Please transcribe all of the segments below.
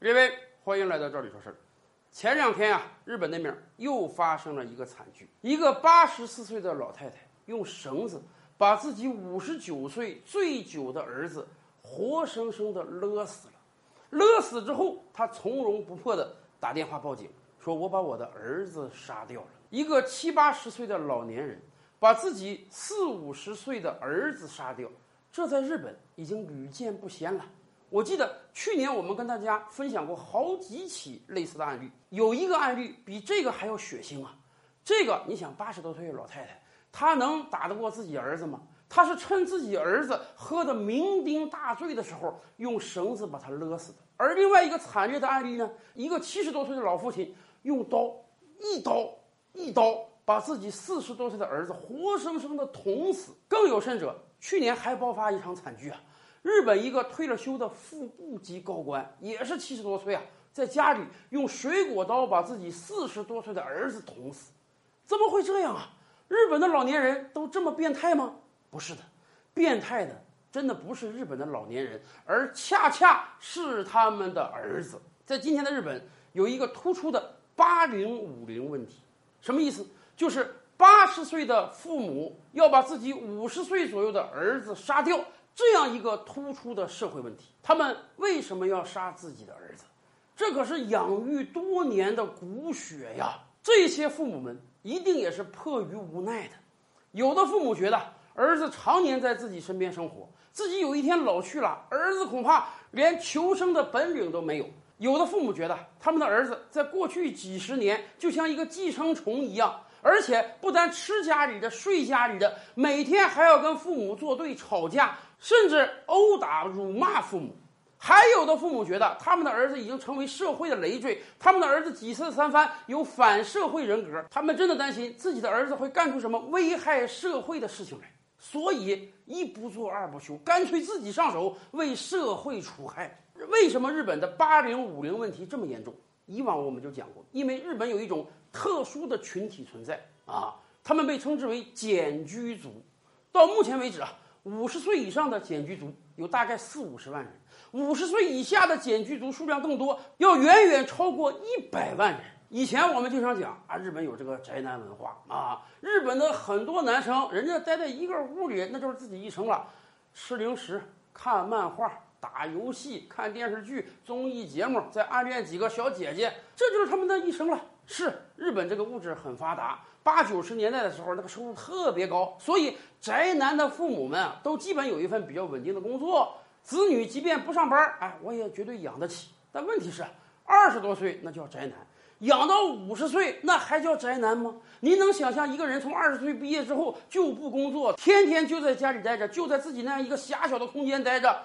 各位，欢迎来到这里说事儿。前两天啊，日本那边又发生了一个惨剧，一个八十四岁的老太太用绳子把自己五十九岁醉酒的儿子活生生的勒死了。勒死之后，她从容不迫的打电话报警，说我把我的儿子杀掉了。一个七八十岁的老年人把自己四五十岁的儿子杀掉，这在日本已经屡见不鲜了。我记得去年我们跟大家分享过好几起类似的案例，有一个案例比这个还要血腥啊！这个你想，八十多岁的老太太，她能打得过自己儿子吗？她是趁自己儿子喝得酩酊大醉的时候，用绳子把他勒死的。而另外一个惨烈的案例呢，一个七十多岁的老父亲用刀一刀一刀把自己四十多岁的儿子活生生的捅死。更有甚者，去年还爆发一场惨剧啊！日本一个退了休的副部级高官，也是七十多岁啊，在家里用水果刀把自己四十多岁的儿子捅死，怎么会这样啊？日本的老年人都这么变态吗？不是的，变态的真的不是日本的老年人，而恰恰是他们的儿子。在今天的日本，有一个突出的“八零五零”问题，什么意思？就是八十岁的父母要把自己五十岁左右的儿子杀掉。这样一个突出的社会问题，他们为什么要杀自己的儿子？这可是养育多年的骨血呀！这些父母们一定也是迫于无奈的。有的父母觉得儿子常年在自己身边生活，自己有一天老去了，儿子恐怕连求生的本领都没有。有的父母觉得他们的儿子在过去几十年就像一个寄生虫一样。而且不但吃家里的、睡家里的，每天还要跟父母作对、吵架，甚至殴打、辱骂父母。还有的父母觉得他们的儿子已经成为社会的累赘，他们的儿子几次三番有反社会人格，他们真的担心自己的儿子会干出什么危害社会的事情来，所以一不做二不休，干脆自己上手为社会除害。为什么日本的八零五零问题这么严重？以往我们就讲过，因为日本有一种。特殊的群体存在啊，他们被称之为简居族。到目前为止啊，五十岁以上的简居族有大概四五十万人，五十岁以下的简居族数量更多，要远远超过一百万人。以前我们经常讲啊，日本有这个宅男文化啊，日本的很多男生，人家待在一个屋里，那就是自己一生了，吃零食、看漫画、打游戏、看电视剧、综艺节目，再暗恋几个小姐姐，这就是他们的一生了。是日本这个物质很发达，八九十年代的时候，那个收入特别高，所以宅男的父母们，都基本有一份比较稳定的工作，子女即便不上班，哎，我也绝对养得起。但问题是，二十多岁那叫宅男，养到五十岁那还叫宅男吗？您能想象一个人从二十岁毕业之后就不工作，天天就在家里待着，就在自己那样一个狭小的空间待着，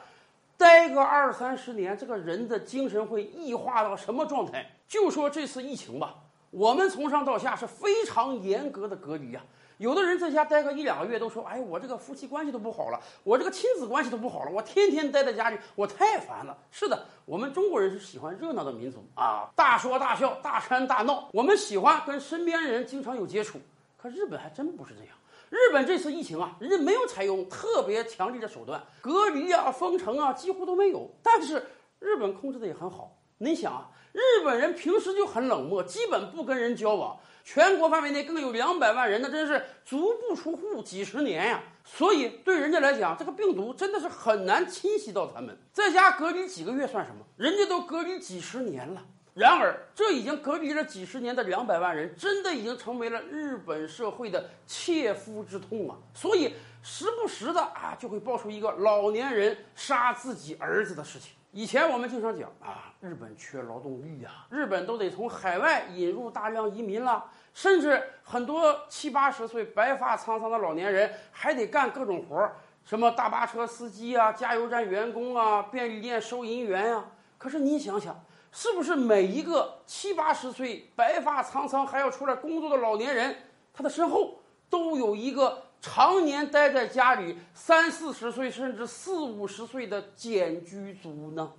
待个二三十年，这个人的精神会异化到什么状态？就说这次疫情吧。我们从上到下是非常严格的隔离呀。有的人在家待个一两个月，都说：“哎，我这个夫妻关系都不好了，我这个亲子关系都不好了，我天天待在家里，我太烦了。”是的，我们中国人是喜欢热闹的民族啊，大说大笑，大吵大闹，我们喜欢跟身边人经常有接触。可日本还真不是这样。日本这次疫情啊，人家没有采用特别强力的手段，隔离啊、封城啊，几乎都没有。但是日本控制的也很好。你想啊，日本人平时就很冷漠，基本不跟人交往。全国范围内更有两百万人，那真是足不出户几十年呀。所以对人家来讲，这个病毒真的是很难侵袭到他们。在家隔离几个月算什么？人家都隔离几十年了。然而，这已经隔离了几十年的两百万人，真的已经成为了日本社会的切肤之痛啊！所以时不时的啊，就会爆出一个老年人杀自己儿子的事情。以前我们经常讲啊，日本缺劳动力呀，日本都得从海外引入大量移民了，甚至很多七八十岁白发苍苍的老年人还得干各种活儿，什么大巴车司机啊、加油站员工啊、便利店收银员呀。可是你想想，是不是每一个七八十岁白发苍苍还要出来工作的老年人，他的身后都有一个？常年待在家里三四十岁甚至四五十岁的简居族呢？